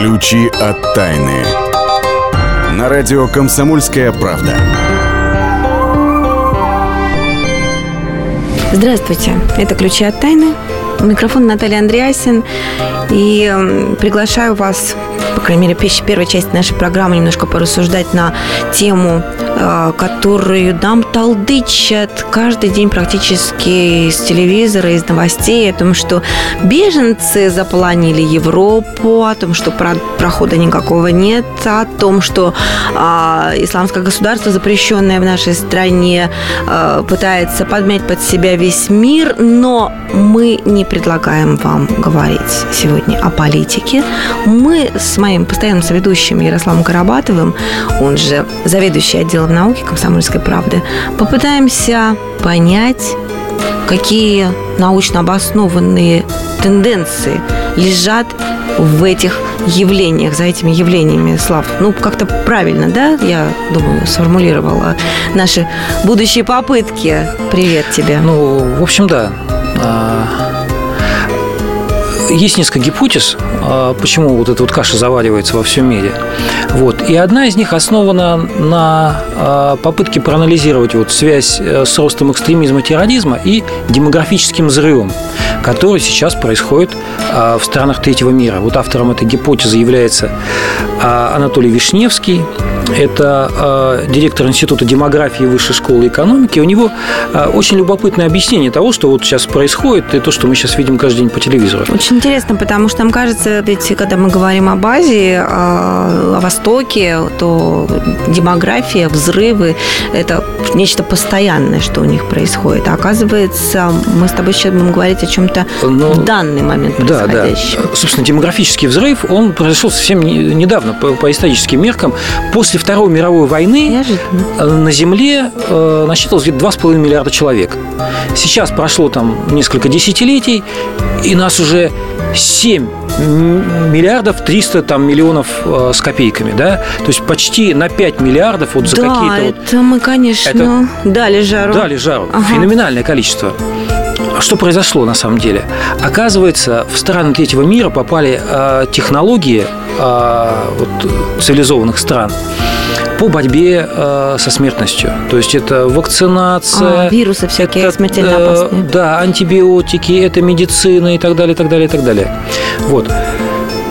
Ключи от тайны. На радио «Комсомольская правда». Здравствуйте, это «Ключи от тайны». У микрофона Наталья Андреасин. И приглашаю вас, по крайней мере, первой части нашей программы немножко порассуждать на тему, э, которую нам толдычат каждый день практически из телевизора, из новостей, о том, что беженцы заполонили Европу, о том, что прохода никакого нет, о том, что а, исламское государство, запрещенное в нашей стране, а, пытается подмять под себя весь мир, но мы не предлагаем вам говорить сегодня о политике. Мы с моим постоянным соведущим Ярославом Карабатовым, он же заведующий отделом науки комсомольской правды, попытаемся понять, какие научно обоснованные тенденции лежат в этих явлениях, за этими явлениями, Слав. Ну, как-то правильно, да, я думаю, сформулировала наши будущие попытки. Привет тебе. Ну, в общем, да. Есть несколько гипотез, а, почему вот эта вот каша заваривается во всем мире. Вот. И одна из них основана на а, попытке проанализировать вот связь э, с ростом экстремизма терроризма и демографическим взрывом, который сейчас происходит а, в странах третьего мира. Вот автором этой гипотезы является Анатолий Вишневский, это э, директор Института демографии Высшей школы экономики. У него э, очень любопытное объяснение того, что вот сейчас происходит, и то, что мы сейчас видим каждый день по телевизору. Очень интересно, потому что нам кажется, ведь когда мы говорим об Азии, э, о Востоке, то демография, взрывы – это нечто постоянное, что у них происходит. А оказывается, мы с тобой сейчас будем говорить о чем-то ну, в данный момент происходящем. Да, да. Собственно, демографический взрыв, он произошел совсем недавно по, по историческим меркам. После Второй мировой войны Неожиданно. Э, на Земле э, насчитывалось где-то 2,5 миллиарда человек. Сейчас прошло там несколько десятилетий, и нас уже 7 миллиардов 300 там, миллионов э, с копейками, да? То есть почти на 5 миллиардов вот за да, какие-то... это вот, мы, конечно, это дали жару. Дали жару. Ага. Феноменальное количество. Что произошло на самом деле? Оказывается, в страны третьего мира попали э, технологии э, вот, цивилизованных стран, по борьбе э, со смертностью. То есть это вакцинация, а, вирусы всякие это, смертельно э, опасные. Да, антибиотики, это медицина и так далее, и так далее, и так далее. Вот.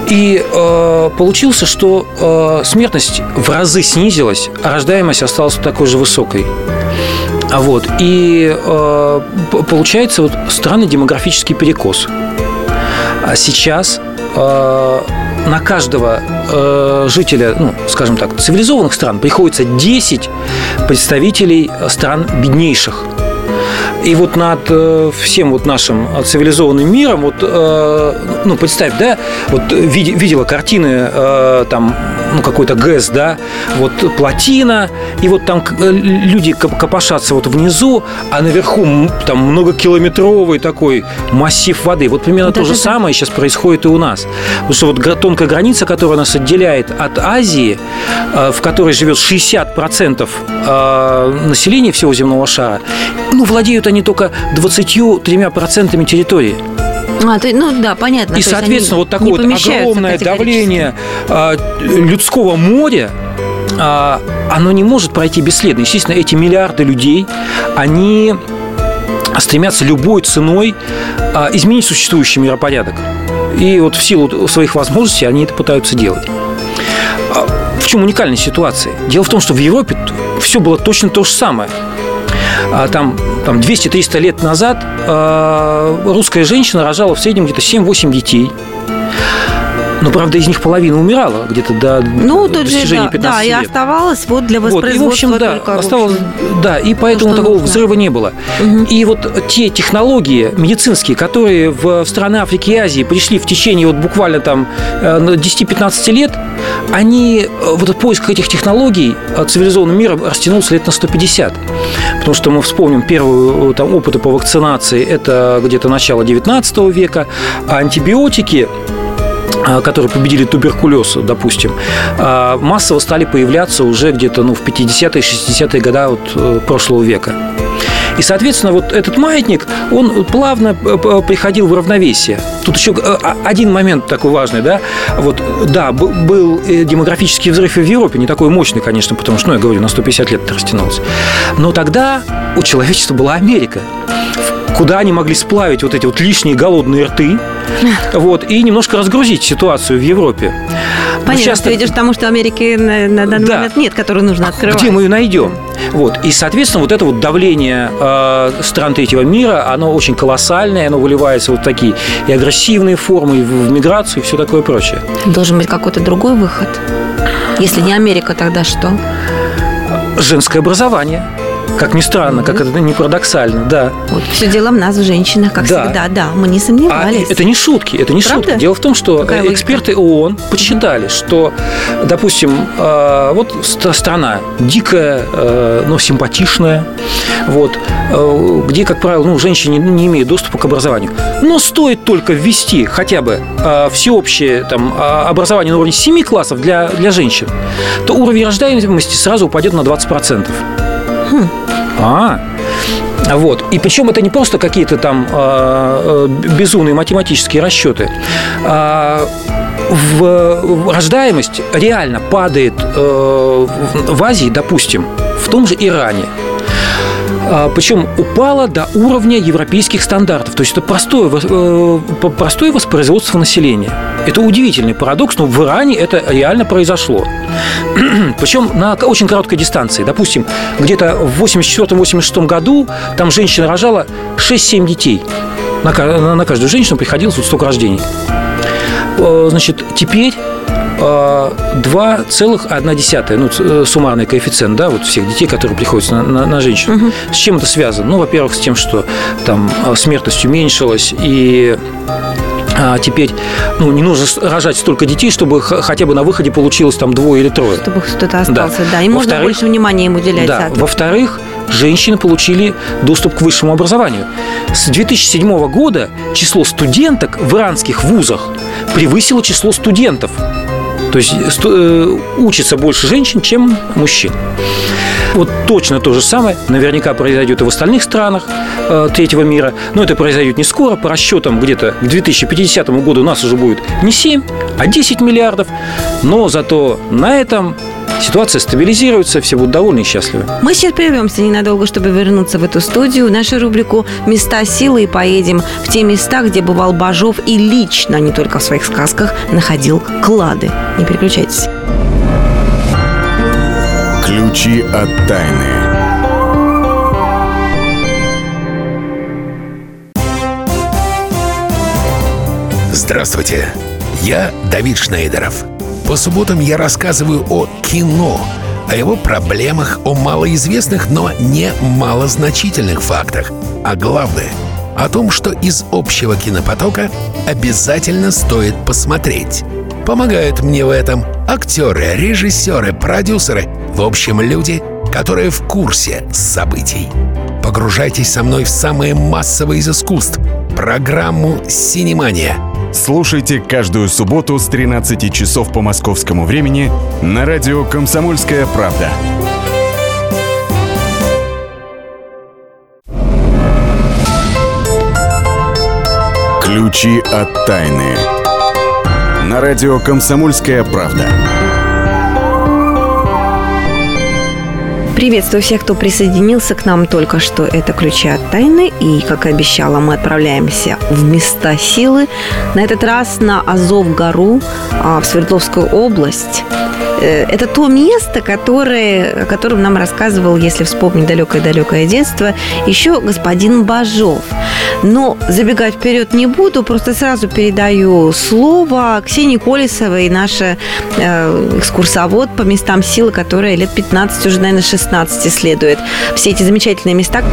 И э, получился, что э, смертность в разы снизилась, а рождаемость осталась такой же высокой. А вот. И э, получается вот странный демографический перекос. А сейчас э, на каждого э, жителя, ну, скажем так, цивилизованных стран приходится 10 представителей стран беднейших. И вот над э, всем вот нашим цивилизованным миром, вот, э, ну, представь, да, вот видела картины, э, там, ну, какой-то ГЭС, да, вот плотина, и вот там люди копошатся вот внизу, а наверху там многокилометровый такой массив воды. Вот примерно Даже то же так. самое сейчас происходит и у нас. Потому что вот тонкая граница, которая нас отделяет от Азии, в которой живет 60% населения всего земного шара, ну, владеют они только 23% территории. А, ты, ну да, понятно. И, соответственно, вот такое вот огромное давление а, людского моря, а, оно не может пройти бесследно. Естественно, эти миллиарды людей, они стремятся любой ценой а, изменить существующий миропорядок. И вот в силу своих возможностей они это пытаются делать. В чем уникальная ситуация? Дело в том, что в Европе все было точно то же самое. А там, там 200-300 лет назад э, русская женщина рожала в среднем где-то 7-8 детей. Но, правда, из них половина умирала где-то до ну, достижения же, да, 15 да, лет. и оставалось вот для воспроизводства вот, и, в общем, да, только, оставалось, да, и поэтому такого нужно. взрыва не было. Угу. И вот те технологии медицинские, которые в, страны Африки и Азии пришли в течение вот буквально там 10-15 э, лет, они, э, вот поиск этих технологий э, цивилизованным миром растянулся лет на 150. Потому что мы вспомним первые там, опыты по вакцинации, это где-то начало 19 века, а антибиотики которые победили туберкулез, допустим, а, массово стали появляться уже где-то ну, в 50-е, 60-е годы вот, э, прошлого века. И, соответственно, вот этот маятник, он плавно приходил в равновесие. Тут еще а, один момент такой важный, да, вот, да, был демографический взрыв и в Европе, не такой мощный, конечно, потому что, ну, я говорю, на 150 лет это растянулось. Но тогда у человечества была Америка, куда они могли сплавить вот эти вот лишние голодные рты, вот, и немножко разгрузить ситуацию в Европе. Понятно, сейчас ты видишь тому, что Америки на, на данный да. момент нет, которую нужно открывать. Где мы ее найдем? Вот. И, соответственно, вот это вот давление э, стран третьего мира, оно очень колоссальное, оно выливается вот такие и агрессивные формы, и в, в миграцию, и все такое прочее. Должен быть какой-то другой выход. Если не Америка, тогда что? Женское образование. Как ни странно, как это не парадоксально, да. Вот все дело в нас, в женщинах, как да. всегда, да, мы не сомневались. А это не шутки, это не Правда? шутки. Дело в том, что Какая эксперты логика? ООН посчитали, что, допустим, э, вот страна дикая, э, но симпатичная, вот, э, где, как правило, ну, женщины не имеют доступа к образованию. Но стоит только ввести хотя бы всеобщее там, образование на уровне 7 классов для, для женщин, то уровень рождаемости сразу упадет на 20%. Хм. А, вот. И причем это не просто какие-то там э, безумные математические расчеты. А, в, рождаемость реально падает э, в Азии, допустим, в том же Иране. А, Причем упала до уровня европейских стандартов. То есть это простое, э, простое воспроизводство населения. Это удивительный парадокс, но в Иране это реально произошло. Причем на очень короткой дистанции. Допустим, где-то в 84-86 году там женщина рожала 6-7 детей. На, на каждую женщину приходилось вот столько рождений. Э, значит, теперь 2,1, ну, э, суммарный коэффициент, да, вот всех детей, которые приходят на, на, на женщину. Угу. С чем это связано? Ну, во-первых, с тем, что там э, смертность уменьшилась, и а теперь ну, не нужно рожать столько детей, чтобы хотя бы на выходе получилось там двое или трое. Чтобы кто-то остался, да. да. И можно больше внимания ему уделять. Да. Во-вторых, женщины получили доступ к высшему образованию. С 2007 года число студенток в иранских вузах превысило число студентов. То есть э, учится больше женщин, чем мужчин. Вот точно то же самое наверняка произойдет и в остальных странах э, третьего мира. Но это произойдет не скоро. По расчетам где-то к 2050 году у нас уже будет не 7, а 10 миллиардов. Но зато на этом ситуация стабилизируется, все будут довольны и счастливы. Мы сейчас прервемся ненадолго, чтобы вернуться в эту студию, нашу рубрику «Места силы» и поедем в те места, где бывал Бажов и лично, не только в своих сказках, находил клады. Не переключайтесь. Ключи от тайны. Здравствуйте, я Давид Шнейдеров – по субботам я рассказываю о кино, о его проблемах, о малоизвестных, но не малозначительных фактах. А главное — о том, что из общего кинопотока обязательно стоит посмотреть. Помогают мне в этом актеры, режиссеры, продюсеры, в общем, люди, которые в курсе событий. Погружайтесь со мной в самое массовое из искусств — программу «Синемания» — Слушайте каждую субботу с 13 часов по московскому времени на радио «Комсомольская правда». Ключи от тайны. На радио «Комсомольская правда». Приветствую всех, кто присоединился к нам только что. Это «Ключи от тайны». И, как и обещала, мы отправляемся в места силы. На этот раз на Азов-гору а, в Свердловскую область. Э, это то место, которое, о котором нам рассказывал, если вспомнить далекое-далекое детство, еще господин Бажов. Но забегать вперед не буду, просто сразу передаю слово Ксении Колесовой, наша э, экскурсовод по местам силы, которая лет 15, уже, наверное, 16 исследует все эти замечательные места.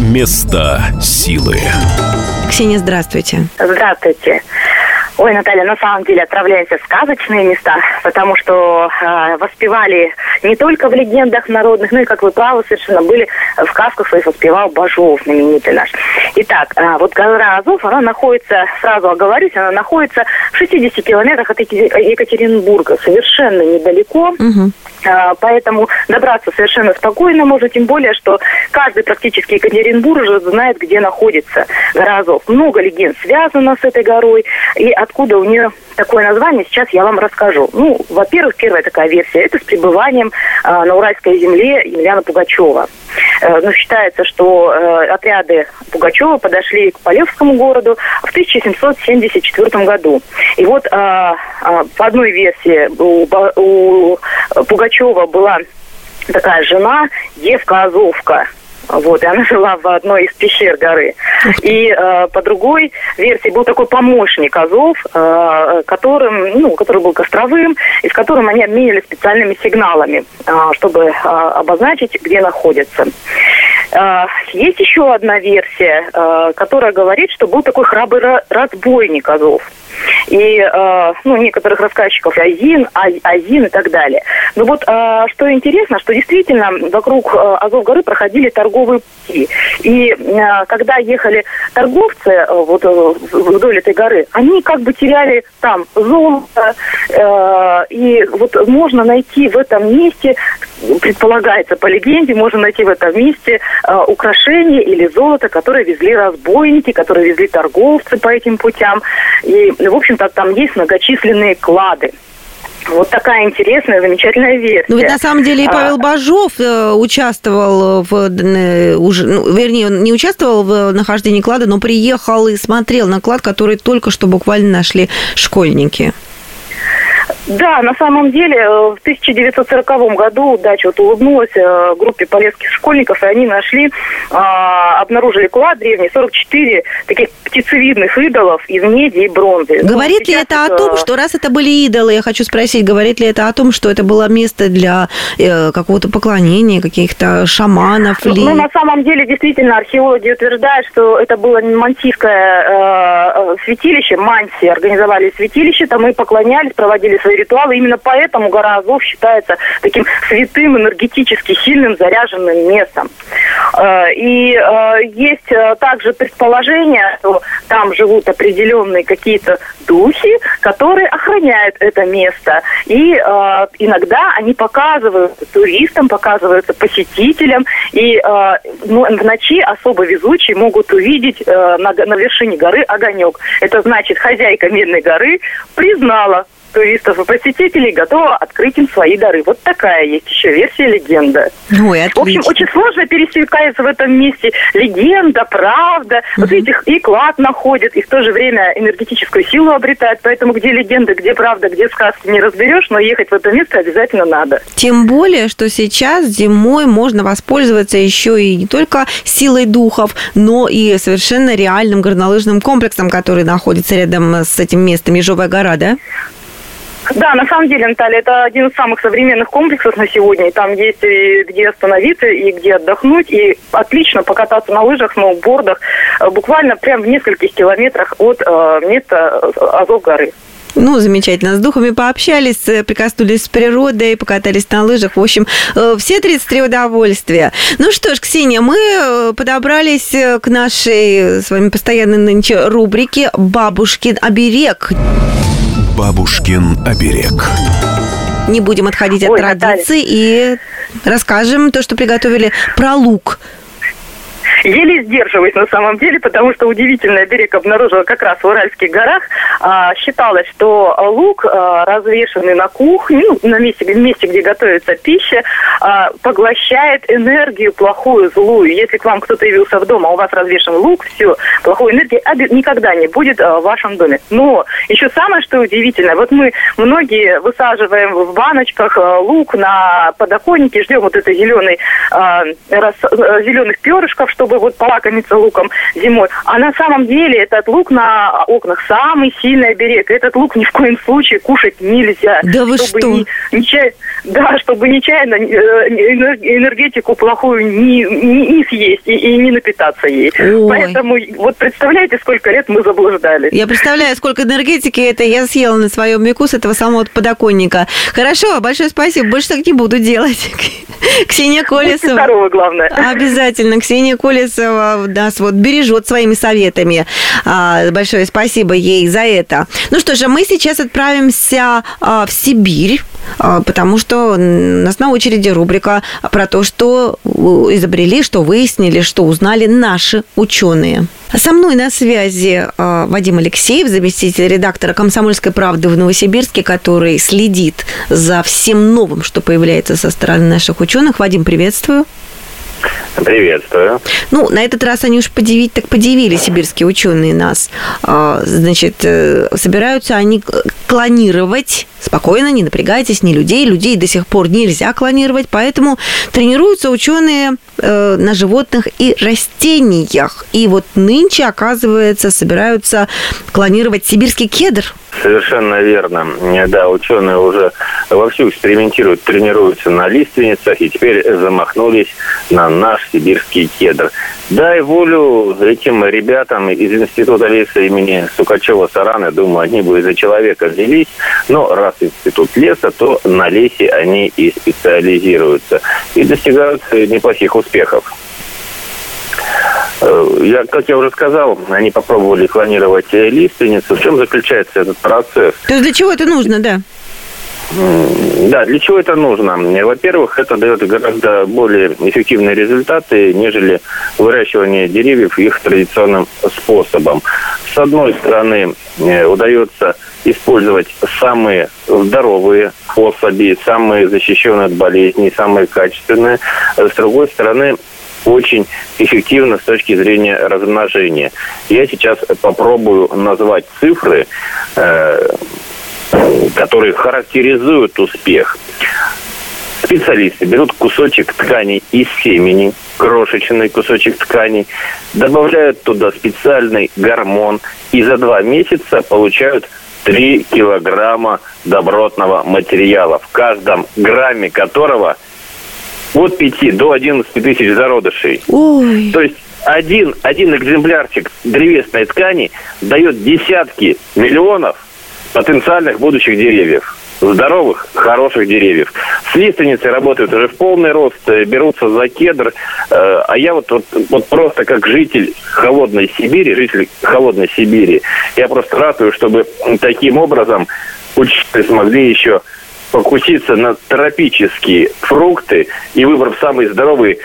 Места силы. Ксения, здравствуйте. Здравствуйте. Ой, Наталья, на самом деле отправляемся в сказочные места, потому что э, воспевали не только в легендах народных, но и, как вы правы, совершенно были в сказках своих воспевал Бажов, знаменитый наш. Итак, э, вот гора Азов, она находится, сразу оговорюсь, она находится в 60 километрах от Екатеринбурга, совершенно недалеко. Угу. Поэтому добраться совершенно спокойно можно, тем более, что каждый практически уже знает, где находится гора Азов. Много легенд связано с этой горой, и откуда у нее такое название, сейчас я вам расскажу. Ну, во-первых, первая такая версия – это с пребыванием э, на Уральской земле Емельяна Пугачева. Э, ну, считается, что э, отряды Пугачева подошли к Полевскому городу в 1774 году. И вот э, э, по одной версии у, у Пугачева была такая жена, девка Азовка – вот, и она жила в одной из пещер горы. И э, по другой версии был такой помощник Азов, э, которым, ну, который был костровым, и с которым они обменивались специальными сигналами, э, чтобы э, обозначить, где находятся. Э, есть еще одна версия, э, которая говорит, что был такой храбрый разбойник Азов и э, ну, некоторых рассказчиков Азин, Азин и так далее. Но вот что интересно, что действительно вокруг Азов горы проходили торговые пути. И когда ехали торговцы вот, вдоль этой горы, они как бы теряли там золото. И вот можно найти в этом месте, предполагается по легенде, можно найти в этом месте украшения или золото, которое везли разбойники, которые везли торговцы по этим путям. И в общем-то, там есть многочисленные клады. Вот такая интересная, замечательная версия. Ну, ведь на самом деле и а, Павел Бажов э, участвовал в, э, уже, ну, вернее, он не участвовал в нахождении клада, но приехал и смотрел на клад, который только что буквально нашли школьники. Да, на самом деле э, в 1940 году удача вот улыбнулась э, группе полесских школьников, и они нашли, а, обнаружили клад древний, 44 таких птицевидных идолов из меди и бронзы. Ну, говорит ну, ли это, это о том, что раз это были идолы, я хочу спросить, говорит ли это о том, что это было место для э, какого-то поклонения, каких-то шаманов? Ну, ли... ну, на самом деле, действительно, археологи утверждают, что это было мантийское э, святилище, манси организовали святилище, там и поклонялись, проводили свои ритуалы. Именно поэтому гора Азов считается таким святым, энергетически сильным, заряженным местом. Э, и э, есть э, также предположение, что там живут определенные какие-то духи, которые охраняют это место. И иногда они показывают туристам, показываются посетителям. И ну, в ночи особо везучие могут увидеть на, вершине горы огонек. Это значит, хозяйка Медной горы признала туристов и посетителей готова открыть им свои дары. Вот такая есть еще версия легенда. Ой, отлично. В общем, очень сложно пересекается в этом месте легенда, правда. Угу. Вот видите, и клад находит, и в то же время энергетическую силу обретает. Поэтому где легенда, где правда, где сказки не разберешь, но ехать в это место обязательно надо. Тем более, что сейчас зимой можно воспользоваться еще и не только силой духов, но и совершенно реальным горнолыжным комплексом, который находится рядом с этим местом, Ежовая гора, да? Да, на самом деле, Наталья, это один из самых современных комплексов на сегодня. И там есть и где остановиться, и где отдохнуть, и отлично покататься на лыжах, сноубордах, э, буквально прям в нескольких километрах от э, места э, Азов горы. Ну, замечательно. С духами пообщались, э, прикоснулись с природой, покатались на лыжах. В общем, все 33 удовольствия. Ну что ж, Ксения, мы подобрались к нашей с вами постоянной нынче рубрике «Бабушкин оберег». Бабушкин оберег. Не будем отходить от Ой, традиций и расскажем то, что приготовили про лук. Еле сдерживаюсь на самом деле, потому что удивительный берег обнаружила как раз в Уральских горах. А, считалось, что лук, а, развешенный на кухне, ну, на месте, месте, где готовится пища, а, поглощает энергию плохую, злую. Если к вам кто-то явился в дом, а у вас развешен лук, все, плохой энергии никогда не будет а, в вашем доме. Но еще самое, что удивительно, вот мы многие высаживаем в баночках а, лук на подоконнике, ждем вот этой зеленой, а, рас, зеленых перышков, чтобы чтобы вот полакомиться луком зимой. А на самом деле этот лук на окнах самый сильный оберег. Этот лук ни в коем случае кушать нельзя. Да вы чтобы что? Не, нечаянно, да, чтобы нечаянно э, энергетику плохую не, не, не съесть и, и не напитаться ей. Ой. Поэтому вот представляете, сколько лет мы заблуждались. Я представляю, сколько энергетики это я съела на своем веку с этого самого подоконника. Хорошо, большое спасибо. Больше так не буду делать. Ксения Будьте Колесова. здоровы, главное. Обязательно. Ксения Колесова нас вот бережет своими советами. А, Большое спасибо ей за это. Ну что же, мы сейчас отправимся а, в Сибирь, потому что у нас на очереди рубрика про то, что изобрели, что выяснили, что узнали наши ученые. Со мной на связи а, Вадим Алексеев, заместитель редактора «Комсомольской правды» в Новосибирске, который следит за всем новым, что появляется со стороны наших ученых. Вадим, приветствую. Приветствую. Ну, на этот раз они уж подивить, так подивили сибирские ученые нас. А, Значит, э, собираются они клонировать. Спокойно, не напрягайтесь, не людей. Людей до сих пор нельзя клонировать, поэтому тренируются ученые э, на животных и растениях. И вот нынче, оказывается, собираются клонировать сибирский кедр. Совершенно верно. Э, Да, ученые уже вовсю экспериментируют, тренируются на лиственницах и теперь замахнулись на наш сибирский кедр. Дай волю этим ребятам из Института леса имени Сукачева-Сараны, думаю, они бы за человека взялись, но раз Институт леса, то на лесе они и специализируются и достигают э, неплохих успехов. Э, Я, как я уже сказал, они попробовали клонировать лиственницу. В чем заключается этот процесс? То есть для чего это нужно, да? Да, для чего это нужно? Во-первых, это дает гораздо более эффективные результаты, нежели выращивание деревьев их традиционным способом. С одной стороны, э, удается использовать самые здоровые особи, самые защищенные от болезней, самые качественные. С другой стороны, очень эффективно с точки зрения размножения. Я сейчас попробую назвать цифры, э, которые характеризуют успех. Специалисты берут кусочек ткани из семени, крошечный кусочек ткани, добавляют туда специальный гормон и за два месяца получают 3 килограмма добротного материала, в каждом грамме которого от 5 до 11 тысяч зародышей. Ой. То есть один, один экземплярчик древесной ткани дает десятки миллионов потенциальных будущих деревьев. Здоровых, хороших деревьев. С работают уже в полный рост, э, берутся за кедр. Э, А я вот, вот, вот просто как житель холодной Сибири, житель холодной Сибири, я просто ратую, чтобы таким образом ученые смогли еще покуситься на тропические фрукты и, выбрав самые здоровые,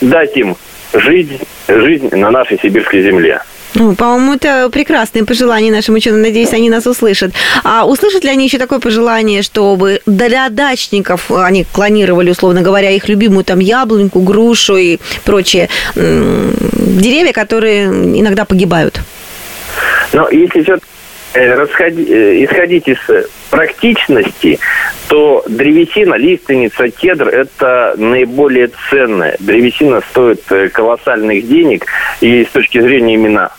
дать им жизнь, жизнь на нашей сибирской земле. Ну, по-моему, это прекрасные пожелания нашим ученым. Надеюсь, они нас услышат. А услышат ли они еще такое пожелание, чтобы для дачников они клонировали, условно говоря, их любимую там яблоньку, грушу и прочие деревья, которые иногда погибают? Но если все исходить из э, практичности, то древесина, лиственница, кедр – это наиболее ценная. Древесина стоит э, колоссальных денег, и с точки зрения именно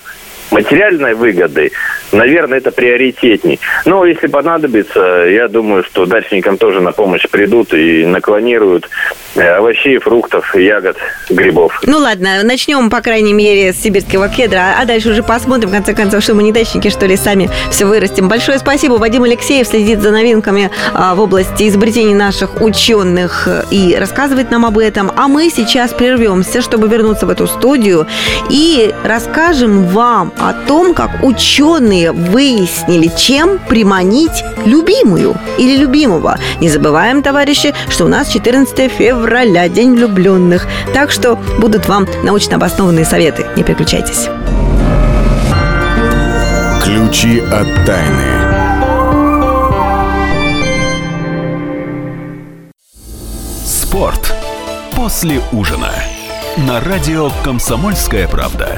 материальной выгоды, наверное, это приоритетней. Но если понадобится, я думаю, что дачникам тоже на помощь придут и наклонируют э, овощей, фруктов, ягод, грибов. Ну ладно, начнем, по крайней мере, с сибирского кедра, а дальше уже посмотрим, в конце концов, что мы не дачники, что ли, сами все вырастим. Большое спасибо. Вадим Алексеев следит за новинками а, в области изобретений наших ученых и рассказывает нам об этом. А мы сейчас прервемся, чтобы вернуться в эту студию и расскажем вам о том, как ученые выяснили, чем приманить любимую или любимого. Не забываем, товарищи, что у нас 14 февраля, День влюбленных. Так что будут вам научно обоснованные советы. Не переключайтесь. Ключи от тайны. Спорт после ужина. На радио «Комсомольская правда».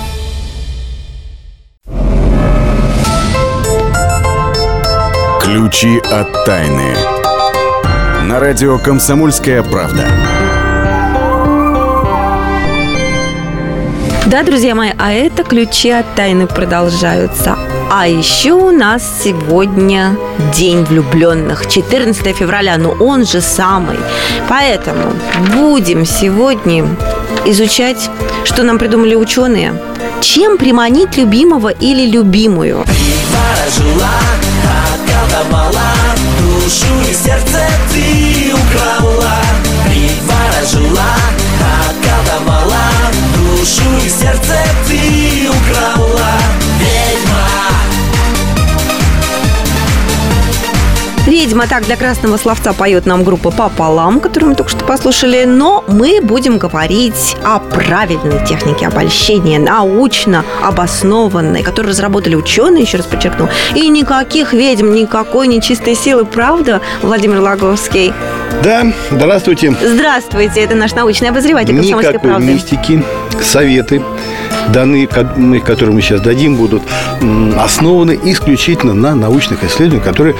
Ключи от тайны. На радио «Комсомольская правда». Да, друзья мои, а это ключи от тайны продолжаются. А еще у нас сегодня День влюбленных, 14 февраля, но он же самый. Поэтому будем сегодня изучать, что нам придумали ученые. Чем приманить любимого или любимую? Душу и сердце ты украла. Приворожила, околдовала Душу и сердце ты украла Ведьма так для красного словца поет нам группа Пополам, которую мы только что послушали, но мы будем говорить о правильной технике обольщения, научно обоснованной, которую разработали ученые, еще раз подчеркну. И никаких ведьм, никакой нечистой силы, правда, Владимир Лаговский? Да, здравствуйте. Здравствуйте, это наш научный обозреватель «Комсомольской Никакой правды». мистики, советы, данные, которые мы сейчас дадим, будут основаны исключительно на научных исследованиях, которые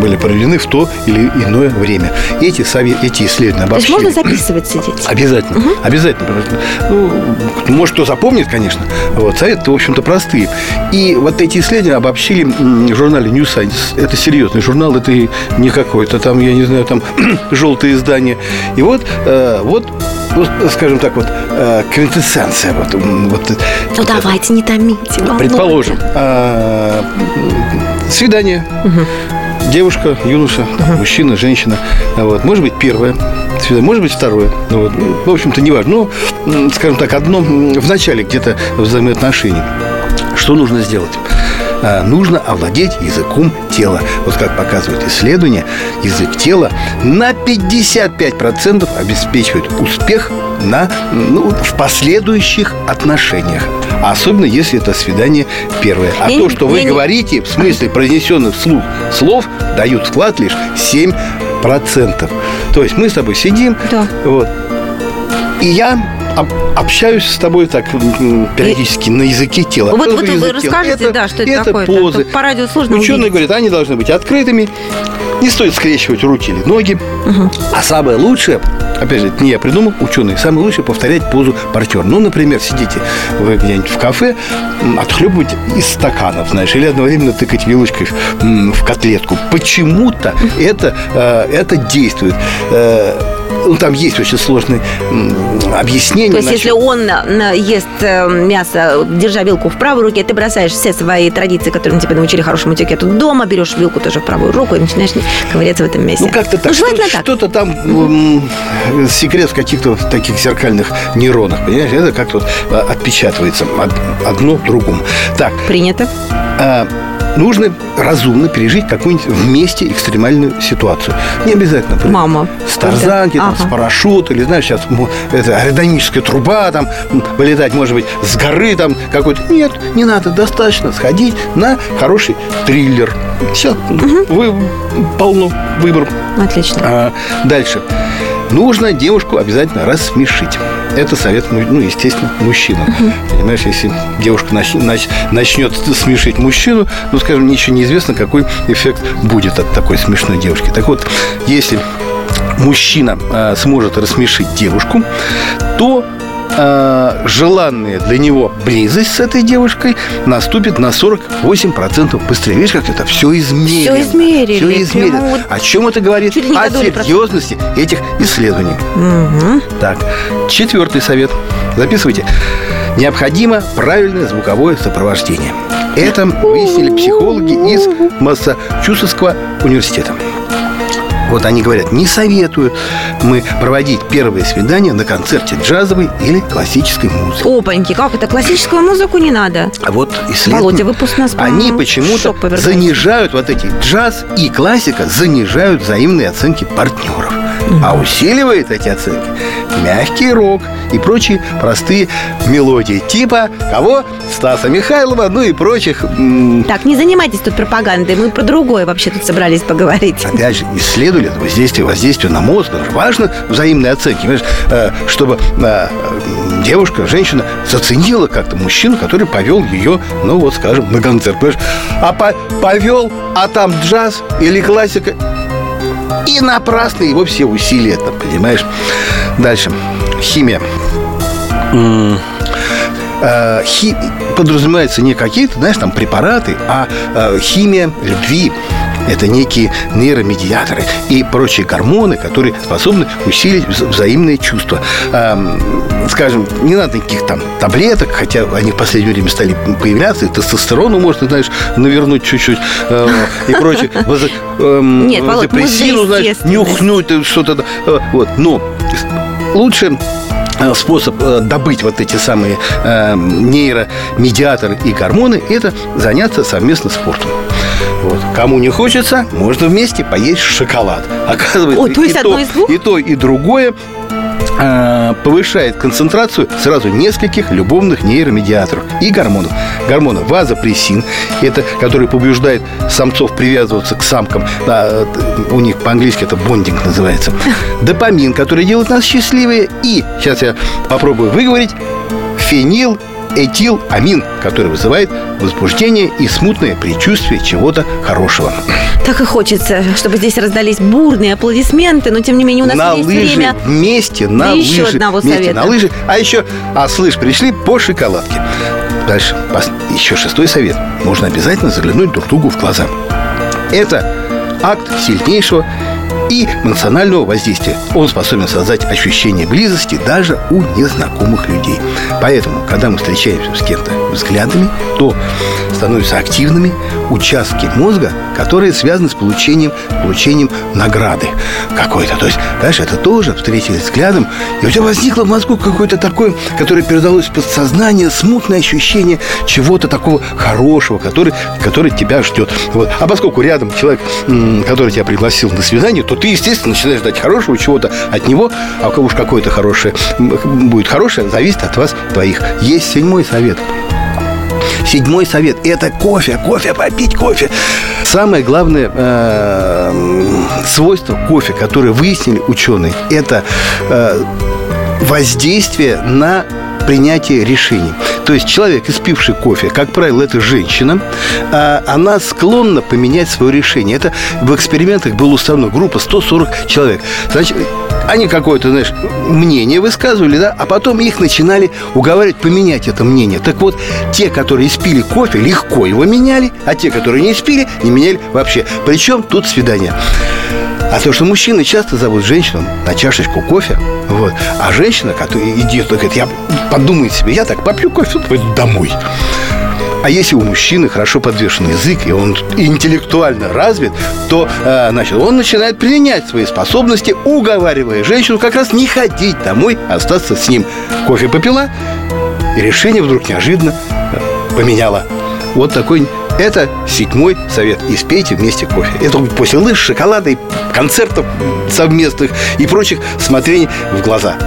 были проведены в то или иное время. Эти, сове- эти исследования То есть обобщили... можно записывать, сидеть? Обязательно, обязательно. потому что, Ну, может, кто запомнит, конечно. Вот, советы, в общем-то, простые. И вот эти исследования обобщили в журнале New Science. Это серьезный журнал, это не какой-то там, я не знаю, там желтое издание. И вот, э, вот ну, скажем так, вот э, квинтэссенция. Вот, вот, Ну вот это. давайте, не томите. волнуйтесь. Предположим, а, свидание. Девушка, юноша, там, мужчина, женщина. А Вот. Может быть, первое свидание, может быть, второе. Ну, вот. В общем-то, не важно. Ну, скажем так, одно в начале где-то взаимоотношений. Что нужно сделать? А, Нужно овладеть языком тела. Вот как показывают исследования, язык тела на 55% обеспечивает успех на, ну, в последующих отношениях. Особенно, если это свидание первое. А Я то, не- что вы не- говорите, в смысле произнесенных вслух слов, дают вклад лишь 7%. То есть мы с тобой сидим, Да. вот, и я об- общаюсь с тобой так периодически на языке тела. Вот- вот такое вы язык тела? да, что это такое-то? позы. А то по радио сложно Ученые увидеть. говорят, они должны быть открытыми, не стоит скрещивать руки или ноги. А самое лучшее, опять же, это не я придумал, ученые, самое лучшее повторять позу партнера. Ну, например, сидите вы где-нибудь в кафе, отхлебывать из стаканов, знаешь, или одновременно тыкать вилочкой в котлетку. Почему-то это, э, это действует. Ну, там есть очень сложные объяснения. То есть, насчет- если он э, ест э, мясо, держа вилку в правой руке, ты бросаешь все свои традиции, которым тебя научили хорошему этикету дома, берешь вилку тоже в правую руку и начинаешь ковыряться в этом месте. Ну, как-то так. Ну, желательно Что- так. Что-то там м, секрет в каких-то таких зеркальных нейронах, понимаешь? Это как-то а, отпечатывается од- одно другому. Так, Принято. а, нужно разумно пережить какую-нибудь вместе экстремальную ситуацию. Не обязательно. например, Мама. С тарзанки, там, Ага. с парашюта, или, знаешь, сейчас это аэродинамическая труба, там, вылетать, может быть, с горы там какой-то. Нет, не надо, достаточно сходить на хороший триллер. Все, вы полно выбор. Отлично. А, дальше. Нужно девушку обязательно рассмешить. Это совет, му- ну, естественно, мужчина. Понимаешь, если девушка нач- нач- начнет смешить мужчину, ну, скажем, еще неизвестно, какой эффект будет от такой смешной девушки. Так вот, если мужчина а, сможет рассмешить девушку, то а, желанная для него близость с этой девушкой наступит на 48% быстрее. Видишь, как это все измерено. Всё измерили. Всё измерено. Прямо О чем это говорит? О серьезности этих исследований. Так, четвертый совет. Записывайте. Необходимо правильное звуковое сопровождение. Это выяснили психологи из Массачусетского университета. Вот они говорят, не советуют мы проводить первое свидание на концерте джазовой или классической музыки. Опаньки, как это? Классическую музыку не надо? А вот исследования, Володя, выпуск нас, они почему-то занижают вот эти джаз и классика занижают взаимные оценки партнеров. А усиливает эти оценки мягкий рок и прочие простые мелодии. Типа кого? Стаса Михайлова, ну и прочих. Так, не занимайтесь тут пропагандой. Мы про другое вообще тут собрались поговорить. Опять же, исследовали это воздействие, воздействие на мозг. Важно взаимные оценки. Понимаешь, Э, чтобы э, девушка, женщина заценила как-то мужчину, который повел ее, ну вот, скажем, на концерт. Понимаешь? А по- повел, а там джаз или классика. И напрасно его все усилия там, понимаешь? Дальше. Химия. Э, хи- подразумевается не какие-то, знаешь, там препараты, а э, химия любви. Это некие нейромедиаторы и прочие гормоны, которые способны усилить вза- взаимные чувства. Эм, скажем, не надо никаких там таблеток, хотя они в последнее время стали появляться, и тестостерону можно, знаешь, навернуть чуть-чуть э, и прочее. Эм, Нет, музей знаешь, нюхнуть э, что-то. э, Вот. Но лучше способ добыть вот эти самые э, нейромедиаторы и гормоны – это заняться совместно спортом. Вот. Кому не хочется, можно вместе поесть шоколад. Оказывается, О, то есть и, одно то, из двух? и то, и другое э, повышает концентрацию сразу нескольких любовных нейромедиаторов и гормонов. Гормона вазопрессин, это который побуждает самцов привязываться к самкам, э, у них по-английски это бондинг называется. Допамин, который делает нас счастливее, и сейчас я попробую выговорить фенил этиламин, который вызывает возбуждение и смутное предчувствие чего-то хорошего. Так и хочется, чтобы здесь раздались бурные аплодисменты, но тем не менее у нас на есть лыжи время. вместе, на для лыжи. еще одного вместе совета. на лыжи. А еще, а слышь, пришли по шоколадке. Дальше, еще шестой совет. Нужно обязательно заглянуть друг другу в глаза. Это акт сильнейшего и эмоционального воздействия. Он способен создать ощущение близости даже у незнакомых людей. Поэтому, когда мы встречаемся с кем-то взглядами, то становятся активными участки мозга, которые связаны с получением, получением награды какой-то. То есть, знаешь, это тоже встретились взглядом, и у тебя возникло в мозгу какое-то такое, которое передалось в подсознание, смутное ощущение чего-то такого хорошего, который, который тебя ждет. Вот. А поскольку рядом человек, который тебя пригласил на свидание, то ты, естественно, начинаешь ждать хорошего чего-то от него, а кого уж какое-то хорошее будет хорошее, зависит от вас двоих. Есть седьмой совет. Седьмой совет – это кофе, кофе, попить кофе. Самое главное э, свойство кофе, которое выяснили ученые, это э, воздействие на принятие решений. То есть человек, испивший кофе, как правило, это женщина, а она склонна поменять свое решение. Это в экспериментах было установлено группа 140 человек. Значит, они какое-то, знаешь, мнение высказывали, да, а потом их начинали уговаривать поменять это мнение. Так вот, те, которые испили кофе, легко его меняли, а те, которые не испили, не меняли вообще. Причем тут свидание. А то, что мужчины часто зовут женщину на чашечку кофе, вот, а женщина, которая идет, говорит, я подумает себе, я так попью кофе, пойду домой. А если у мужчины хорошо подвешен язык, и он интеллектуально развит, то э, значит, он начинает применять свои способности, уговаривая женщину как раз не ходить домой, а остаться с ним. Кофе попила, и решение вдруг неожиданно э, поменяла. Вот такой это седьмой совет. Испейте вместе кофе. Это после лыж, шоколада и концертов совместных и прочих смотрений в глаза.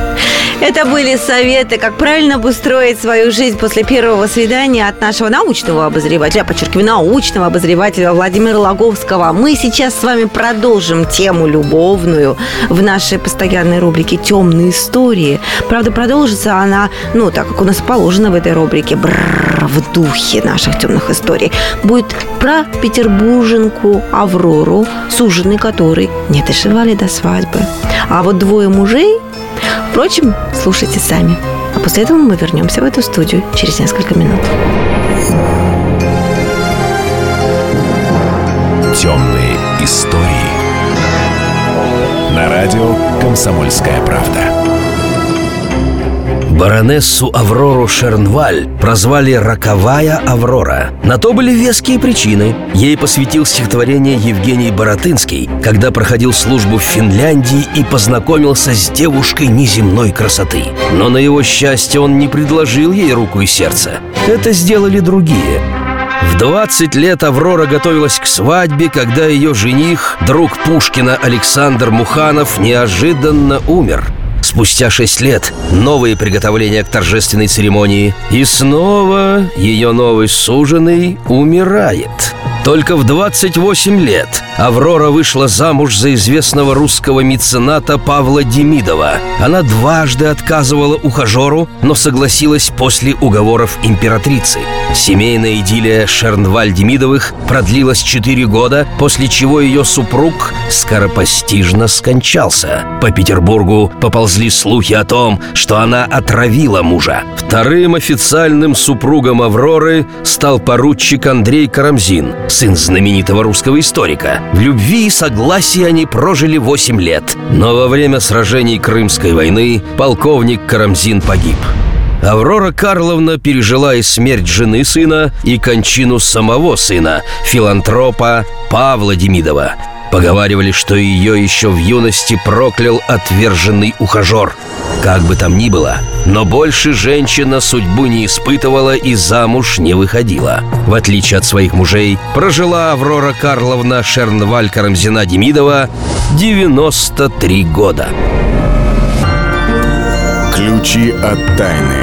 Это были советы, как правильно обустроить свою жизнь после первого свидания от нашего научного обозревателя, подчеркиваю, научного обозревателя Владимира Логовского. Мы сейчас с вами продолжим тему любовную в нашей постоянной рубрике «Темные истории». Правда, продолжится она, ну, так как у нас положено в этой рубрике, бррр, в духе наших темных историй. Будет про петербурженку Аврору, суженый которой не доживали до свадьбы. А вот двое мужей Впрочем, слушайте сами. А после этого мы вернемся в эту студию через несколько минут. Темные истории. На радио «Комсомольская правда». Баронессу Аврору Шернваль прозвали «Роковая Аврора». На то были веские причины. Ей посвятил стихотворение Евгений Боротынский, когда проходил службу в Финляндии и познакомился с девушкой неземной красоты. Но на его счастье он не предложил ей руку и сердце. Это сделали другие. В 20 лет Аврора готовилась к свадьбе, когда ее жених, друг Пушкина Александр Муханов, неожиданно умер. Спустя шесть лет новые приготовления к торжественной церемонии. И снова ее новый суженый умирает. Только в 28 лет Аврора вышла замуж за известного русского мецената Павла Демидова. Она дважды отказывала ухажеру, но согласилась после уговоров императрицы. Семейная идиллия Шернваль-Демидовых продлилась 4 года, после чего ее супруг скоропостижно скончался. По Петербургу поползли слухи о том, что она отравила мужа. Вторым официальным супругом Авроры стал поручик Андрей Карамзин, сын знаменитого русского историка. В любви и согласии они прожили 8 лет. Но во время сражений Крымской войны полковник Карамзин погиб. Аврора Карловна пережила и смерть жены сына, и кончину самого сына, филантропа Павла Демидова. Поговаривали, что ее еще в юности проклял отверженный ухажер. Как бы там ни было, но больше женщина судьбу не испытывала и замуж не выходила. В отличие от своих мужей, прожила Аврора Карловна Шернваль Карамзина Демидова 93 года. Ключи от тайны.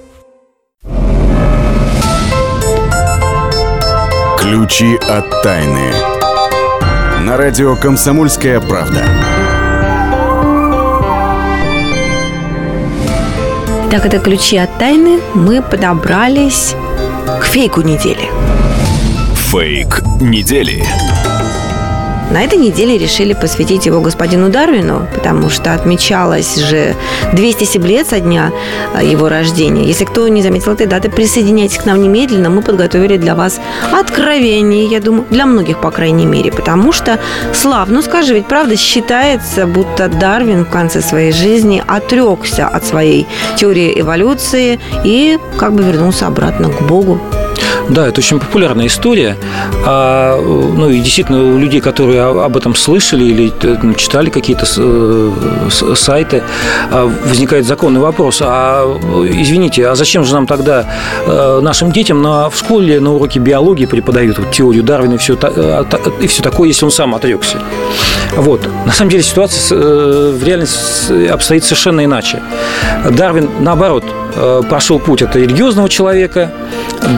Ключи от тайны. На радио «Комсомольская правда». Так, это ключи от тайны. Мы подобрались к фейку недели. Фейк недели. На этой неделе решили посвятить его господину Дарвину, потому что отмечалось же 207 лет со дня а, его рождения. Если кто не заметил этой даты, присоединяйтесь к нам немедленно. Мы подготовили для вас откровение, я думаю, для многих, по крайней мере, потому что, Слав, ну скажи, ведь правда считается, будто Дарвин в конце своей жизни отрекся от своей теории эволюции и как бы вернулся обратно к Богу. Да, это очень популярная история. А, ну и действительно, у людей, которые об этом слышали или э, читали какие-то э, сайты, а, возникает законный вопрос. А извините, а зачем же нам тогда э, нашим детям на, в школе на уроке биологии преподают вот, теорию Дарвина и все, и все такое, если он сам отрекся? Вот. На самом деле ситуация в реальности обстоит совершенно иначе. Дарвин, наоборот, прошел путь от религиозного человека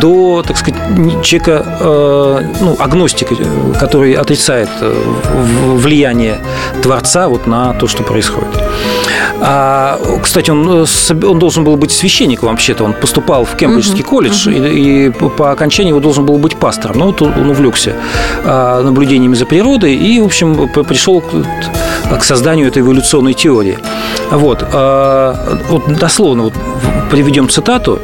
до, так сказать, человека, э, ну, агностика, который отрицает э, влияние Творца вот на то, что происходит. А, кстати, он, э, он должен был быть священником вообще-то. Он поступал в Кембриджский uh-huh, колледж, uh-huh. И, и по окончании его должен был быть пастором. Но вот он увлекся а, наблюдениями за природой и, в общем, пришел к, к созданию этой эволюционной теории. Вот. А, вот дословно вот, приведем цитату.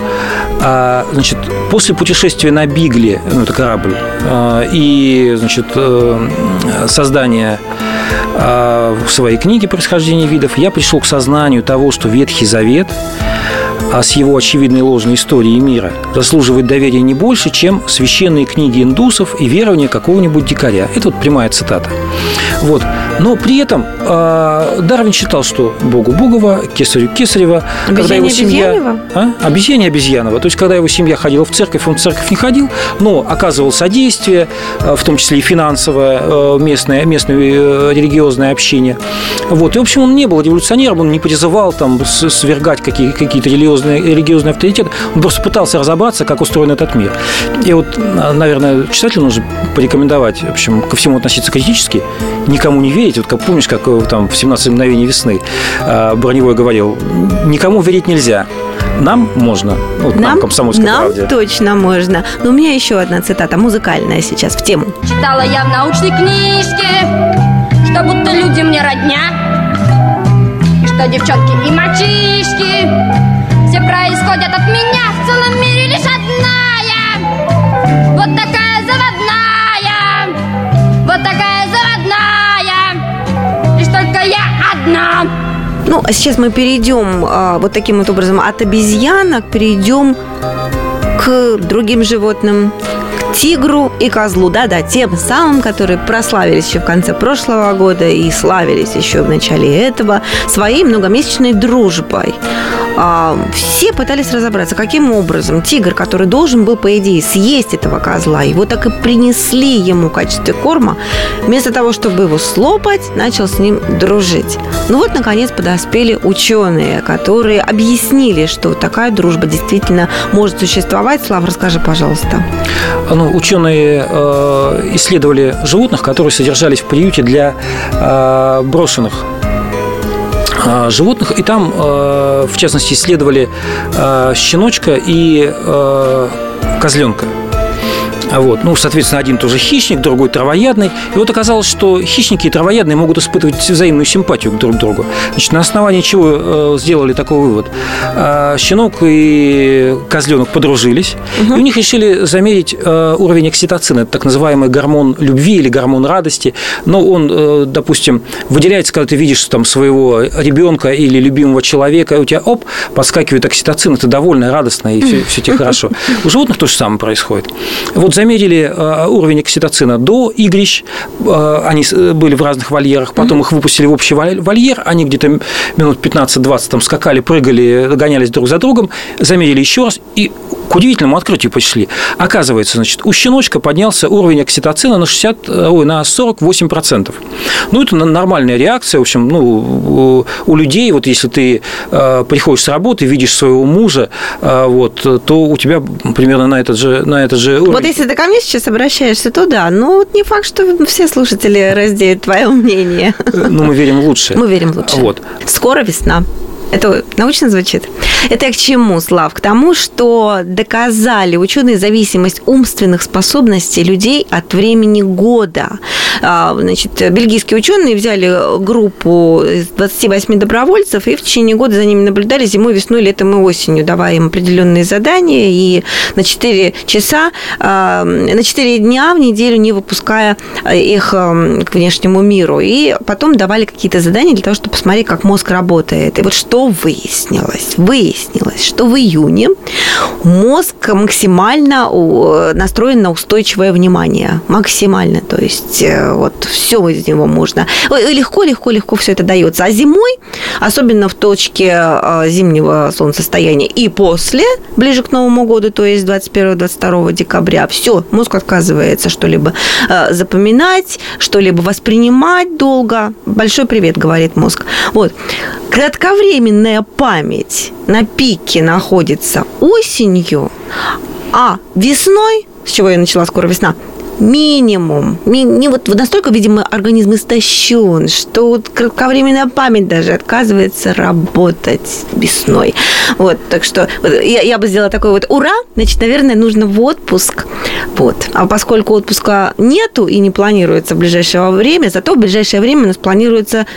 А, значит, после путешествия на Бигле, ну, это корабль, а, и, значит, э, создания а, своей книги «Происхождение видов», я пришел к сознанию того, что Ветхий Завет с его очевидной ложной историей мира заслуживает доверия не больше, чем священные книги индусов и верования какого-нибудь дикаря. Это вот прямая цитата. Вот. Но при этом э, Дарвин считал, что Богу Богова, Кесарю Кесарева, Обезьяне когда его семья... Обезьянова? А? Обезьяне Обезьянова. То есть, когда его семья ходила в церковь, он в церковь не ходил, но оказывал содействие, э, в том числе и финансовое, э, местное, местное э, религиозное общение. Вот. И, в общем, он не был революционером, он не призывал там свергать какие- какие-то религиозные, религиозные авторитеты, он просто пытался разобраться, как устроен этот мир. И вот, наверное, читателю нужно порекомендовать, в общем, ко всему относиться критически, никому не верить, верить. Вот как помнишь, как э, там в 17 мгновений весны э, Броневой говорил, никому верить нельзя. Нам можно. Ну, нам, нам комсомольской нам правде. точно можно. Но у меня еще одна цитата, музыкальная сейчас, в тему. Читала я в научной книжке, что будто люди мне родня, и что девчонки и мальчишки все происходят от меня в целом мире лишь одна я. Ну, а сейчас мы перейдем а, вот таким вот образом от обезьянок, перейдем к другим животным, к тигру и козлу. Да-да, тем самым, которые прославились еще в конце прошлого года и славились еще в начале этого своей многомесячной дружбой. А, все пытались разобраться, каким образом тигр, который должен был, по идее, съесть этого козла, его так и принесли ему в качестве корма, вместо того, чтобы его слопать, начал с ним дружить. Ну вот, наконец, подоспели ученые, которые объяснили, что такая дружба действительно может существовать. Слава, расскажи, пожалуйста. Ну, ученые э, исследовали животных, которые содержались в приюте для э, брошенных животных, и там, э, в частности, исследовали э, щеночка и козленка. Вот. Ну, соответственно, один тоже хищник, другой травоядный. И вот оказалось, что хищники и травоядные могут испытывать взаимную симпатию друг к другу. Значит, на основании чего э, сделали такой вывод? Э, щенок и козленок подружились, угу. и у них решили замерить э, уровень окситоцина, это так называемый гормон любви или гормон радости. Но он, э, допустим, выделяется, когда ты видишь там своего ребенка или любимого человека, и у тебя, оп, подскакивает окситоцин, это довольно радостно, и все, все тебе хорошо. У животных то же самое происходит. Вот замерили э, уровень окситоцина до игрищ, э, они были в разных вольерах, потом их выпустили в общий вольер, они где-то минут 15-20 там скакали, прыгали, гонялись друг за другом, замерили еще раз, и к удивительному открытию пришли. Оказывается, значит, у щеночка поднялся уровень окситоцина на, 60, ой, на 48%. Ну, это нормальная реакция. В общем, ну, у людей, вот если ты э, приходишь с работы, видишь своего мужа, э, вот, то у тебя примерно на этот же, на этот же уровень. Вот если ты ко мне сейчас обращаешься, то да. Но вот не факт, что все слушатели разделят твое мнение. Ну, мы верим в лучшее. Мы верим в лучшее. Вот. Скоро весна. Это научно звучит? Это к чему, Слав? К тому, что доказали ученые зависимость умственных способностей людей от времени года. А, значит, бельгийские ученые взяли группу из 28 добровольцев и в течение года за ними наблюдали зимой, весной, летом и осенью, давая им определенные задания и на 4 часа, а, на 4 дня в неделю не выпуская их а, к внешнему миру. И потом давали какие-то задания для того, чтобы посмотреть, как мозг работает. И вот что выяснилось? Выяснилось, что в июне мозг максимально настроен на устойчивое внимание. Максимально. То есть э, вот все из него можно. Легко, легко, легко все это дается. А зимой, особенно в точке э, зимнего солнцестояния и после, ближе к Новому году, то есть 21-22 декабря, все, мозг отказывается что-либо э, запоминать, что-либо воспринимать долго. Большой привет, говорит мозг. Вот. Кратковременная память на пике находится осенью, а весной, с чего я начала скоро весна, минимум. Ми, не вот настолько, видимо, организм истощен, что вот кратковременная память даже отказывается работать весной. Вот, так что я, я бы сделала такой вот ура, значит, наверное, нужно в отпуск. Вот. А поскольку отпуска нету и не планируется в ближайшее время, зато в ближайшее время у нас планируется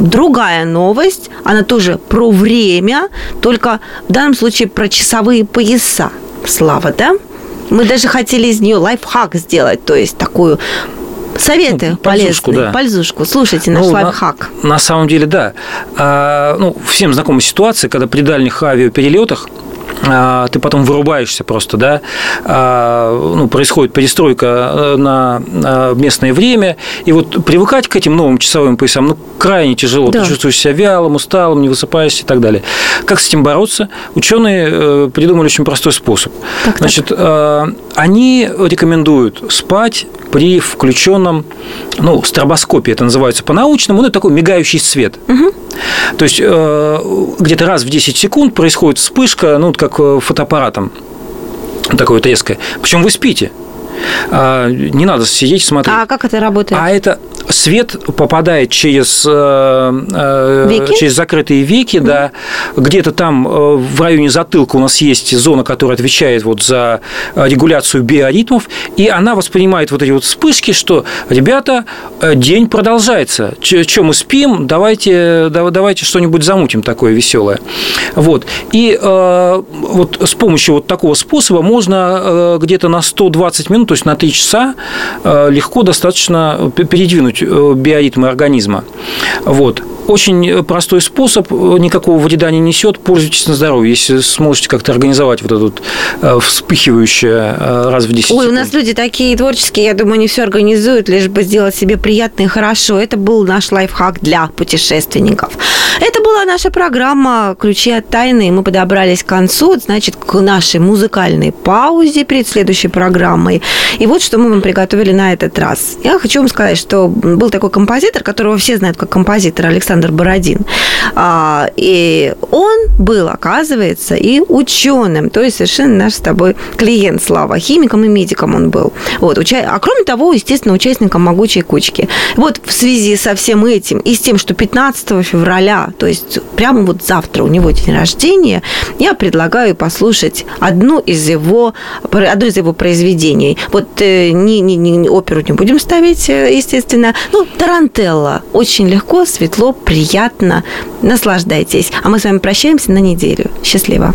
другая новость, она тоже про время, только в данном случае про часовые пояса. Слава, да? Мы даже хотели из нее лайфхак сделать, то есть такую Советы ну, пользушку, полезные, да. пользушку. Слушайте наш ну, лайфхак. На, на самом деле, да. А, ну, всем знакома ситуация, когда при дальних авиаперелетах ты потом вырубаешься просто, да, а, ну, происходит перестройка э, на местное время, и вот привыкать к этим новым часовым поясам, ну, крайне тяжело, да. ты чувствуешь себя вялым, усталым, не высыпаешься и так далее. Как с этим бороться? Ученые э, придумали очень простой способ. Так, Значит, так. Они рекомендуют спать при включенном, ну, стробоскопе, это называется по-научному, ну, это такой мигающий свет. Угу. То есть, э, где-то раз в 10 секунд происходит вспышка, ну, как э, фотоаппаратом, такое вот резкое. Причем вы спите. А, не надо сидеть смотреть. А как это работает? А это свет попадает через, э, э, Веки? через закрытые веки, да, где-то там э, в районе затылка у нас есть зона, которая отвечает вот за регуляцию биоритмов, и она воспринимает вот эти вот вспышки, что, ребята, день продолжается, чем мы спим, давайте, да- давайте что-нибудь замутим такое веселое. Вот. И вот с помощью вот такого способа можно где-то на 120 минут, то есть на 3 часа, э, легко достаточно п- передвинуть э, биоритмы организма. Вот. Очень простой способ, э, никакого вреда не несет, пользуйтесь на здоровье, если сможете как-то организовать вот это вот э, вспыхивающее э, раз в 10 Ой, у секунд. нас люди такие творческие, я думаю, они все организуют, лишь бы сделать себе приятно и хорошо. Это был наш лайфхак для путешественников. Это была наша программа «Ключи от тайны». Мы подобрались к концу, значит, к нашей музыкальной паузе перед следующей программой. И вот что мы вам приготовили на этот раз. Я хочу вам сказать, что был такой композитор, которого все знают как композитор Александр Бородин. А, И он был, оказывается, и ученым, то есть совершенно наш с тобой клиент, Слава, химиком и медиком он был. Вот, уча- А кроме того, естественно, участником «Могучей кучки». Вот в связи со всем этим и с тем, что 15 февраля, то есть прямо вот завтра у него день рождения, я предлагаю послушать одну из его, одно из его произведений. Вот э, не, не, не- оперу не будем ставить, э, естественно. Ну, Тарантелла. Очень легко, светло, приятно. Наслаждайтесь. А мы с вами прощаемся на неделю. Счастливо.